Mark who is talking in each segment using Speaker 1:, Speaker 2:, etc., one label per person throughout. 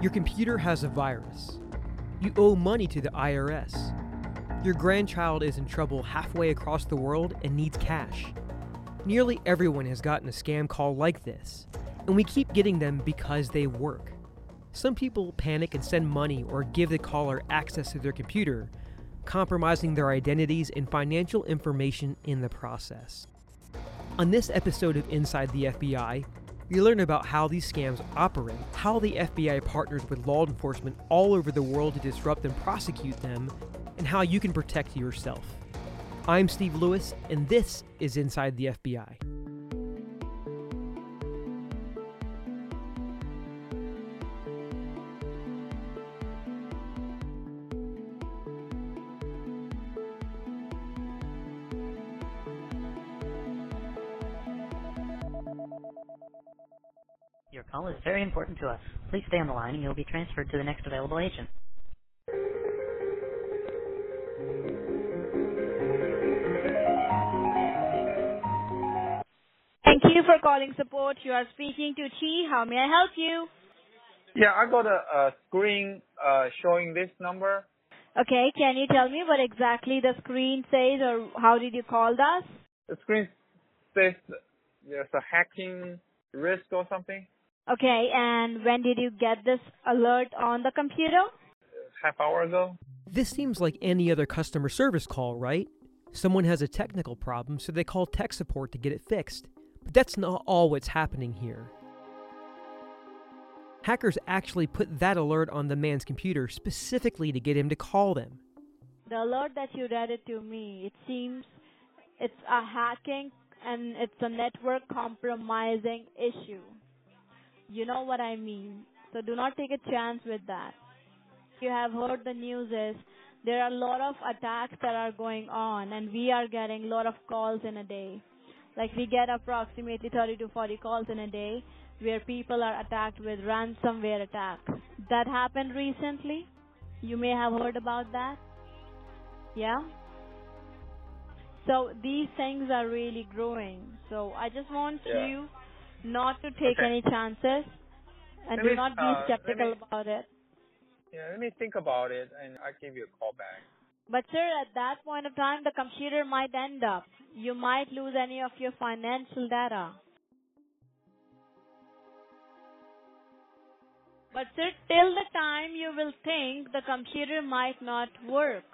Speaker 1: Your computer has a virus. You owe money to the IRS. Your grandchild is in trouble halfway across the world and needs cash. Nearly everyone has gotten a scam call like this, and we keep getting them because they work. Some people panic and send money or give the caller access to their computer, compromising their identities and financial information in the process. On this episode of Inside the FBI, we learn about how these scams operate, how the FBI partners with law enforcement all over the world to disrupt and prosecute them, and how you can protect yourself. I'm Steve Lewis, and this is Inside the FBI.
Speaker 2: Your call is very important to us. Please stay on the line and you'll be transferred to the next available agent.
Speaker 3: Thank you for calling support. You are speaking to Chi. How may I help you?
Speaker 4: Yeah, I got a, a screen uh, showing this number.
Speaker 3: Okay, can you tell me what exactly the screen says or how did you call us?
Speaker 4: The screen says there's a hacking risk or something.
Speaker 3: Okay, and when did you get this alert on the computer?
Speaker 4: Half hour ago.
Speaker 1: This seems like any other customer service call, right? Someone has a technical problem, so they call tech support to get it fixed. But that's not all what's happening here. Hackers actually put that alert on the man's computer specifically to get him to call them.
Speaker 3: The alert that you read it to me, it seems it's a hacking and it's a network compromising issue. You know what I mean. So do not take a chance with that. You have heard the news is there are a lot of attacks that are going on and we are getting a lot of calls in a day. Like we get approximately 30 to 40 calls in a day where people are attacked with ransomware attacks. That happened recently. You may have heard about that. Yeah? So these things are really growing. So I just want
Speaker 4: Yeah.
Speaker 3: you not to take
Speaker 4: Okay.
Speaker 3: any chances and
Speaker 4: Let
Speaker 3: do
Speaker 4: me-
Speaker 3: not be
Speaker 4: uh,
Speaker 3: skeptical
Speaker 4: me-
Speaker 3: about it.
Speaker 4: Yeah, let me think about it and I'll give you a call back.
Speaker 3: But sir, at that point of time, the computer might end up. You might lose any of your financial data. But sir, till the time you will think the computer might not work.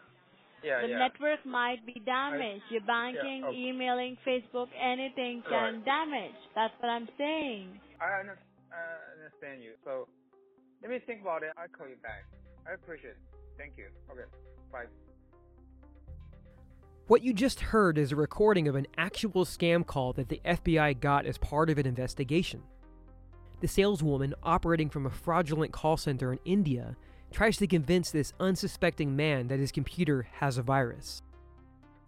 Speaker 4: Yeah,
Speaker 3: the
Speaker 4: yeah.
Speaker 3: network might be damaged. Your banking,
Speaker 4: okay. Oh.
Speaker 3: emailing, Facebook, anything can
Speaker 4: Right.
Speaker 3: damage. That's what I'm saying.
Speaker 4: I under- I understand you. So let me think about it. I'll call you back. I appreciate it. Thank you. Okay. Bye.
Speaker 1: What you just heard is a recording of an actual scam call that the FBI got as part of an investigation. The saleswoman, operating from a fraudulent call center in India, tries to convince this unsuspecting man that his computer has a virus.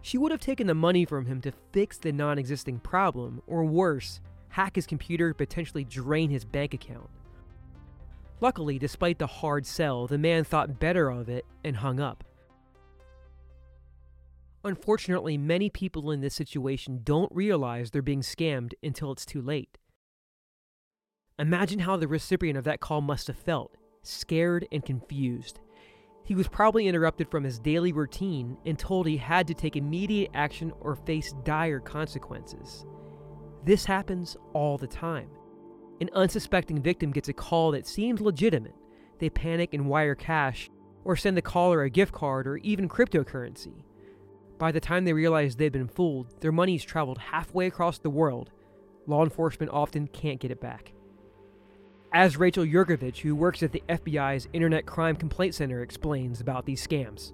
Speaker 1: She would have taken the money from him to fix the non existing problem, or worse, hack his computer, potentially drain his bank account. Luckily, despite the hard sell, the man thought better of it and hung up. Unfortunately, many people in this situation don't realize they're being scammed until it's too late. Imagine how the recipient of that call must have felt scared and confused. He was probably interrupted from his daily routine and told he had to take immediate action or face dire consequences. This happens all the time. An unsuspecting victim gets a call that seems legitimate. They panic and wire cash, or send the caller a gift card or even cryptocurrency. By the time they realize they've been fooled, their money's traveled halfway across the world. Law enforcement often can't get it back. As Rachel Yurgovich, who works at the FBI's Internet Crime Complaint Center, explains about these scams.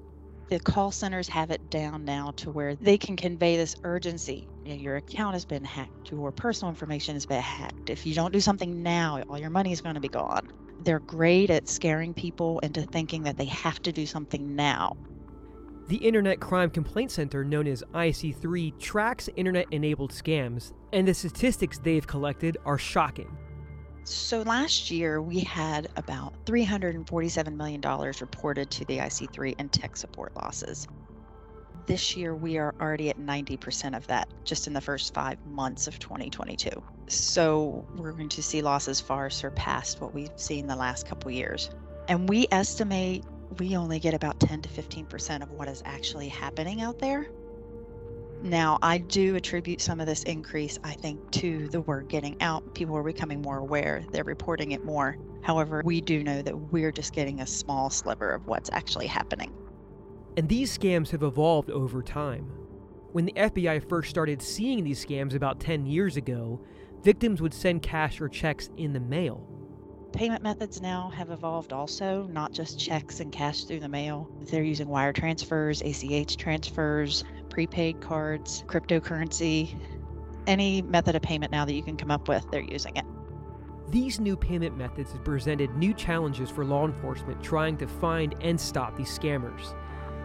Speaker 5: The call centers have it down now to where they can convey this urgency. You know, your account has been hacked, your personal information has been hacked. If you don't do something now, all your money is going to be gone. They're great at scaring people into thinking that they have to do something now.
Speaker 1: The Internet Crime Complaint Center, known as IC3, tracks internet enabled scams, and the statistics they've collected are shocking.
Speaker 5: So last year, we had about $347 million reported to the IC3 in tech support losses. This year, we are already at 90% of that just in the first five months of 2022. So we're going to see losses far surpassed what we've seen the last couple years. And we estimate we only get about 10 to 15% of what is actually happening out there. Now, I do attribute some of this increase, I think, to the word getting out. People are becoming more aware, they're reporting it more. However, we do know that we're just getting a small sliver of what's actually happening.
Speaker 1: And these scams have evolved over time. When the FBI first started seeing these scams about 10 years ago, victims would send cash or checks in the mail.
Speaker 5: Payment methods now have evolved also, not just checks and cash through the mail. They're using wire transfers, ACH transfers, prepaid cards, cryptocurrency, any method of payment now that you can come up with, they're using it.
Speaker 1: These new payment methods have presented new challenges for law enforcement trying to find and stop these scammers.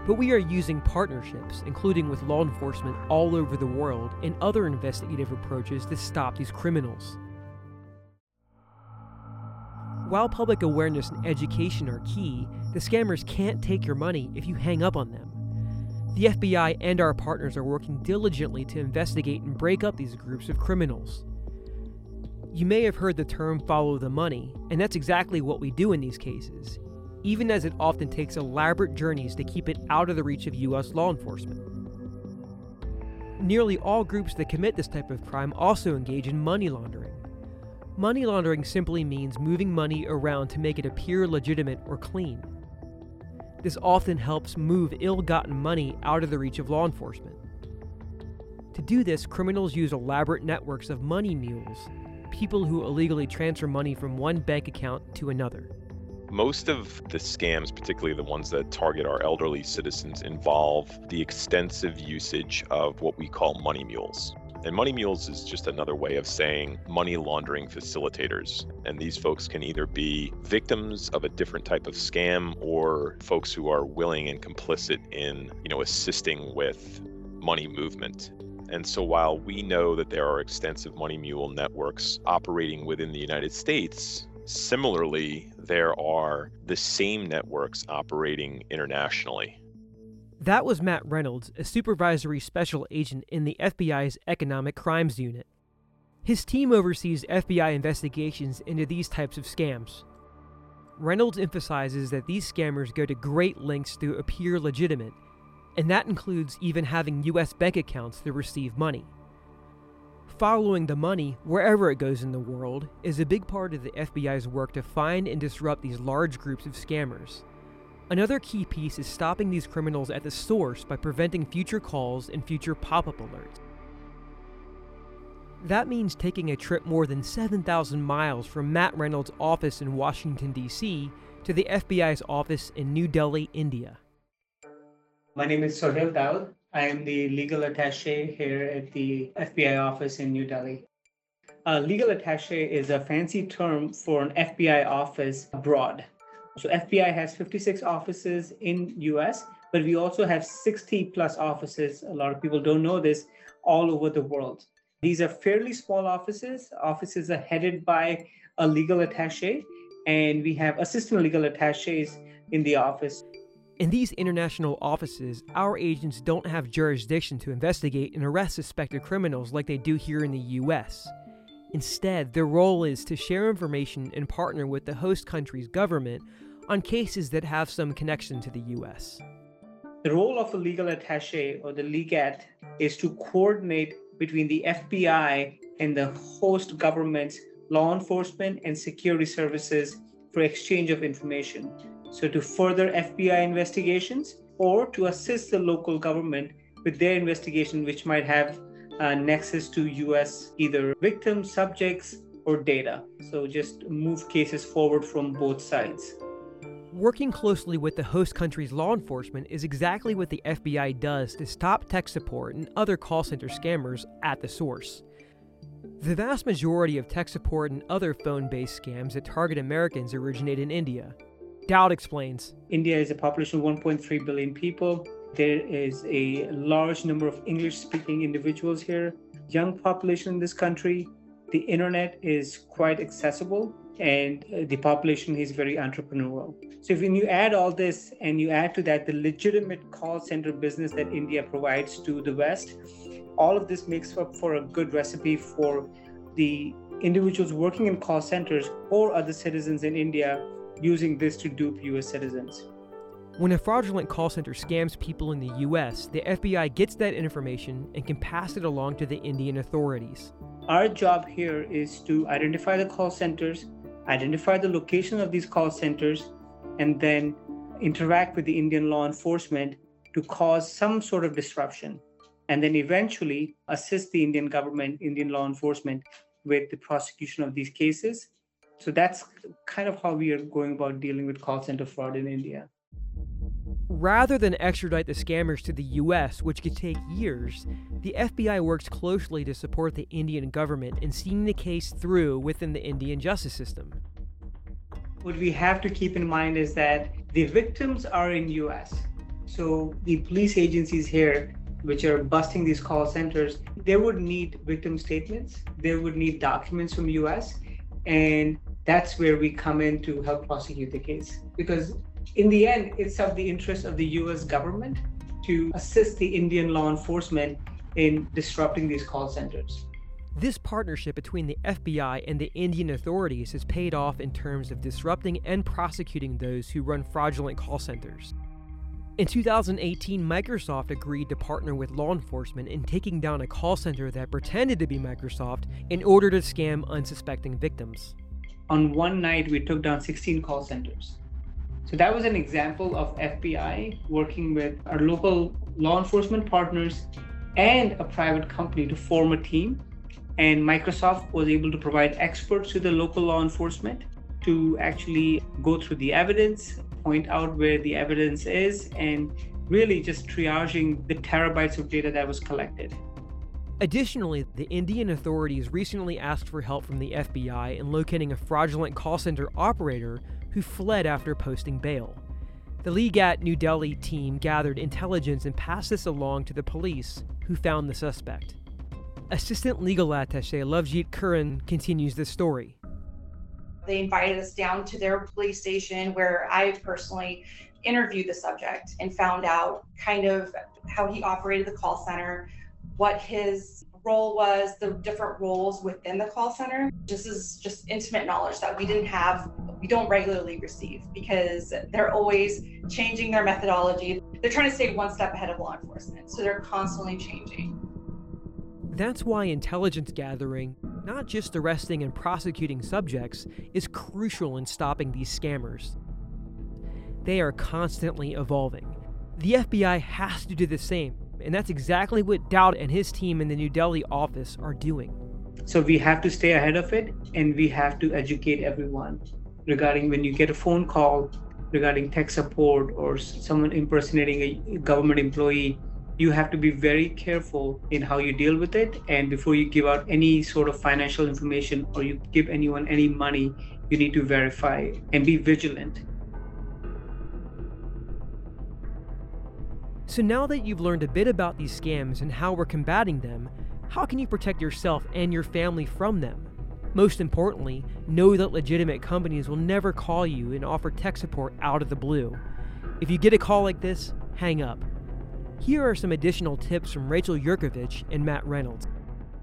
Speaker 1: But we are using partnerships, including with law enforcement all over the world, and other investigative approaches to stop these criminals. While public awareness and education are key, the scammers can't take your money if you hang up on them. The FBI and our partners are working diligently to investigate and break up these groups of criminals. You may have heard the term follow the money, and that's exactly what we do in these cases, even as it often takes elaborate journeys to keep it out of the reach of U.S. law enforcement. Nearly all groups that commit this type of crime also engage in money laundering. Money laundering simply means moving money around to make it appear legitimate or clean. This often helps move ill gotten money out of the reach of law enforcement. To do this, criminals use elaborate networks of money mules, people who illegally transfer money from one bank account to another.
Speaker 6: Most of the scams, particularly the ones that target our elderly citizens, involve the extensive usage of what we call money mules. And money mules is just another way of saying money laundering facilitators. And these folks can either be victims of a different type of scam or folks who are willing and complicit in, you know, assisting with money movement. And so while we know that there are extensive money mule networks operating within the United States, similarly, there are the same networks operating internationally.
Speaker 1: That was Matt Reynolds, a supervisory special agent in the FBI's Economic Crimes Unit. His team oversees FBI investigations into these types of scams. Reynolds emphasizes that these scammers go to great lengths to appear legitimate, and that includes even having U.S. bank accounts to receive money. Following the money, wherever it goes in the world, is a big part of the FBI's work to find and disrupt these large groups of scammers. Another key piece is stopping these criminals at the source by preventing future calls and future pop up alerts. That means taking a trip more than 7,000 miles from Matt Reynolds' office in Washington, D.C. to the FBI's office in New Delhi, India.
Speaker 7: My name is Sohail Daud. I am the legal attache here at the FBI office in New Delhi. A legal attache is a fancy term for an FBI office abroad. So FBI has 56 offices in US, but we also have 60 plus offices. A lot of people don't know this all over the world. These are fairly small offices. Offices are headed by a legal attache, and we have assistant legal attaches in the office.
Speaker 1: In these international offices, our agents don't have jurisdiction to investigate and arrest suspected criminals like they do here in the US. Instead, their role is to share information and partner with the host country's government on cases that have some connection to the US.
Speaker 7: The role of a legal attache or the legat is to coordinate between the FBI and the host government's law enforcement and security services for exchange of information. So, to further FBI investigations or to assist the local government with their investigation, which might have a nexus to US either victims, subjects, or data. So, just move cases forward from both sides.
Speaker 1: Working closely with the host country's law enforcement is exactly what the FBI does to stop tech support and other call center scammers at the source. The vast majority of tech support and other phone based scams that target Americans originate in India. Daud explains
Speaker 7: India is a population of 1.3 billion people. There is a large number of English speaking individuals here, young population in this country. The internet is quite accessible and uh, the population is very entrepreneurial. So if when you add all this and you add to that the legitimate call center business that India provides to the West, all of this makes up for a good recipe for the individuals working in call centers or other citizens in India using this to dupe US citizens.
Speaker 1: When a fraudulent call center scams people in the US, the FBI gets that information and can pass it along to the Indian authorities.
Speaker 7: Our job here is to identify the call centers, identify the location of these call centers, and then interact with the Indian law enforcement to cause some sort of disruption, and then eventually assist the Indian government, Indian law enforcement with the prosecution of these cases. So that's kind of how we are going about dealing with call center fraud in India.
Speaker 1: Rather than extradite the scammers to the US, which could take years, the FBI works closely to support the Indian government in seeing the case through within the Indian justice system.
Speaker 7: What we have to keep in mind is that the victims are in US. So the police agencies here which are busting these call centers, they would need victim statements, they would need documents from US, and that's where we come in to help prosecute the case because in the end, it's of the interest of the US government to assist the Indian law enforcement in disrupting these call centers.
Speaker 1: This partnership between the FBI and the Indian authorities has paid off in terms of disrupting and prosecuting those who run fraudulent call centers. In 2018, Microsoft agreed to partner with law enforcement in taking down a call center that pretended to be Microsoft in order to scam unsuspecting victims.
Speaker 7: On one night, we took down 16 call centers. So that was an example of FBI working with our local law enforcement partners and a private company to form a team. And Microsoft was able to provide experts to the local law enforcement to actually go through the evidence, point out where the evidence is, and really just triaging the terabytes of data that was collected.
Speaker 1: Additionally, the Indian authorities recently asked for help from the FBI in locating a fraudulent call center operator who fled after posting bail. The Legat New Delhi team gathered intelligence and passed this along to the police, who found the suspect. Assistant Legal Attaché Lovejeet Curran continues the story.
Speaker 8: They invited us down to their police station where I personally interviewed the subject and found out kind of how he operated the call center, what his role was, the different roles within the call center. This is just intimate knowledge that we didn't have, we don't regularly receive because they're always changing their methodology. They're trying to stay one step ahead of law enforcement, so they're constantly changing.
Speaker 1: That's why intelligence gathering, not just arresting and prosecuting subjects, is crucial in stopping these scammers. They are constantly evolving. The FBI has to do the same and that's exactly what Daud and his team in the New Delhi office are doing.
Speaker 7: So we have to stay ahead of it and we have to educate everyone regarding when you get a phone call regarding tech support or someone impersonating a government employee you have to be very careful in how you deal with it and before you give out any sort of financial information or you give anyone any money you need to verify and be vigilant
Speaker 1: So now that you've learned a bit about these scams and how we're combating them, how can you protect yourself and your family from them? Most importantly, know that legitimate companies will never call you and offer tech support out of the blue. If you get a call like this, hang up. Here are some additional tips from Rachel Yurkovich and Matt Reynolds.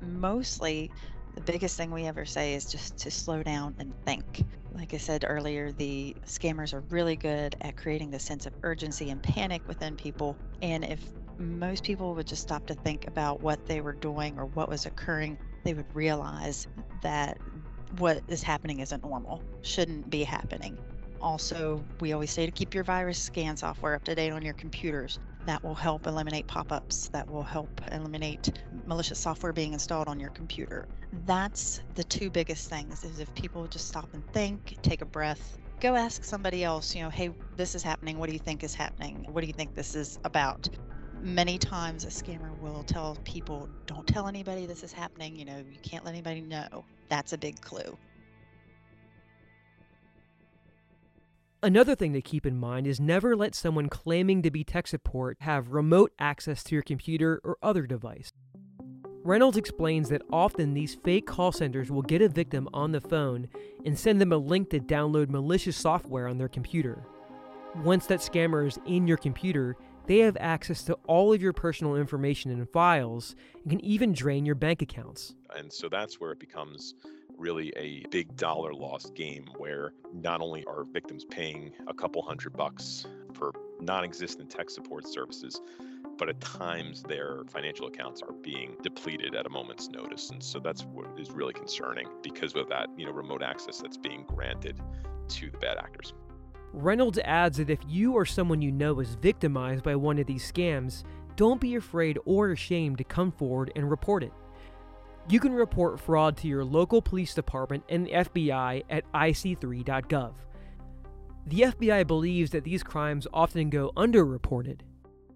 Speaker 5: Mostly, the biggest thing we ever say is just to slow down and think. Like I said earlier, the scammers are really good at creating the sense of urgency and panic within people. And if most people would just stop to think about what they were doing or what was occurring, they would realize that what is happening isn't normal, shouldn't be happening. Also, we always say to keep your virus scan software up to date on your computers. That will help eliminate pop ups, that will help eliminate malicious software being installed on your computer. That's the two biggest things is if people just stop and think, take a breath, go ask somebody else, you know, hey, this is happening. What do you think is happening? What do you think this is about? Many times a scammer will tell people, don't tell anybody this is happening. You know, you can't let anybody know. That's a big clue.
Speaker 1: Another thing to keep in mind is never let someone claiming to be tech support have remote access to your computer or other device. Reynolds explains that often these fake call centers will get a victim on the phone and send them a link to download malicious software on their computer. Once that scammer is in your computer, they have access to all of your personal information and files and can even drain your bank accounts.
Speaker 6: And so that's where it becomes really a big dollar loss game where not only are victims paying a couple hundred bucks for non existent tech support services, but at times their financial accounts are being depleted at a moment's notice. And so that's what is really concerning because of that, you know, remote access that's being granted to the bad actors.
Speaker 1: Reynolds adds that if you or someone you know is victimized by one of these scams, don't be afraid or ashamed to come forward and report it. You can report fraud to your local police department and the FBI at ic3.gov. The FBI believes that these crimes often go underreported.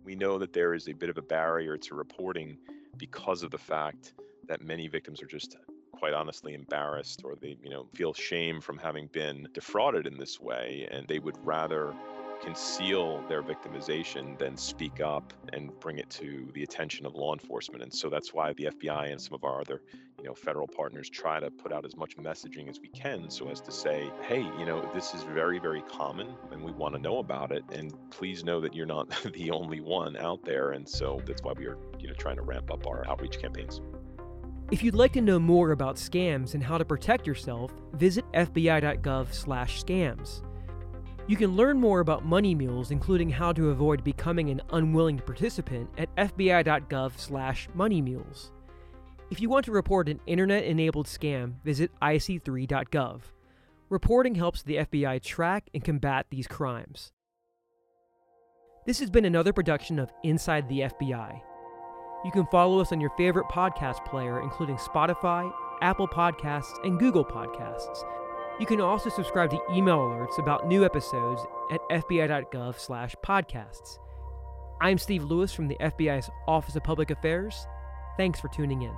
Speaker 6: We know that there is a bit of a barrier to reporting because of the fact that many victims are just quite honestly embarrassed or they you know feel shame from having been defrauded in this way and they would rather conceal their victimization than speak up and bring it to the attention of law enforcement. And so that's why the FBI and some of our other you know federal partners try to put out as much messaging as we can so as to say hey you know this is very very common and we want to know about it. And please know that you're not the only one out there. And so that's why we are you know trying to ramp up our outreach campaigns.
Speaker 1: If you'd like to know more about scams and how to protect yourself, visit fbi.gov/scams. You can learn more about money mules, including how to avoid becoming an unwilling participant, at fbi.gov/moneymules. If you want to report an internet-enabled scam, visit ic3.gov. Reporting helps the FBI track and combat these crimes. This has been another production of Inside the FBI. You can follow us on your favorite podcast player, including Spotify, Apple Podcasts, and Google Podcasts. You can also subscribe to email alerts about new episodes at fbi.gov/podcasts. I'm Steve Lewis from the FBI's Office of Public Affairs. Thanks for tuning in.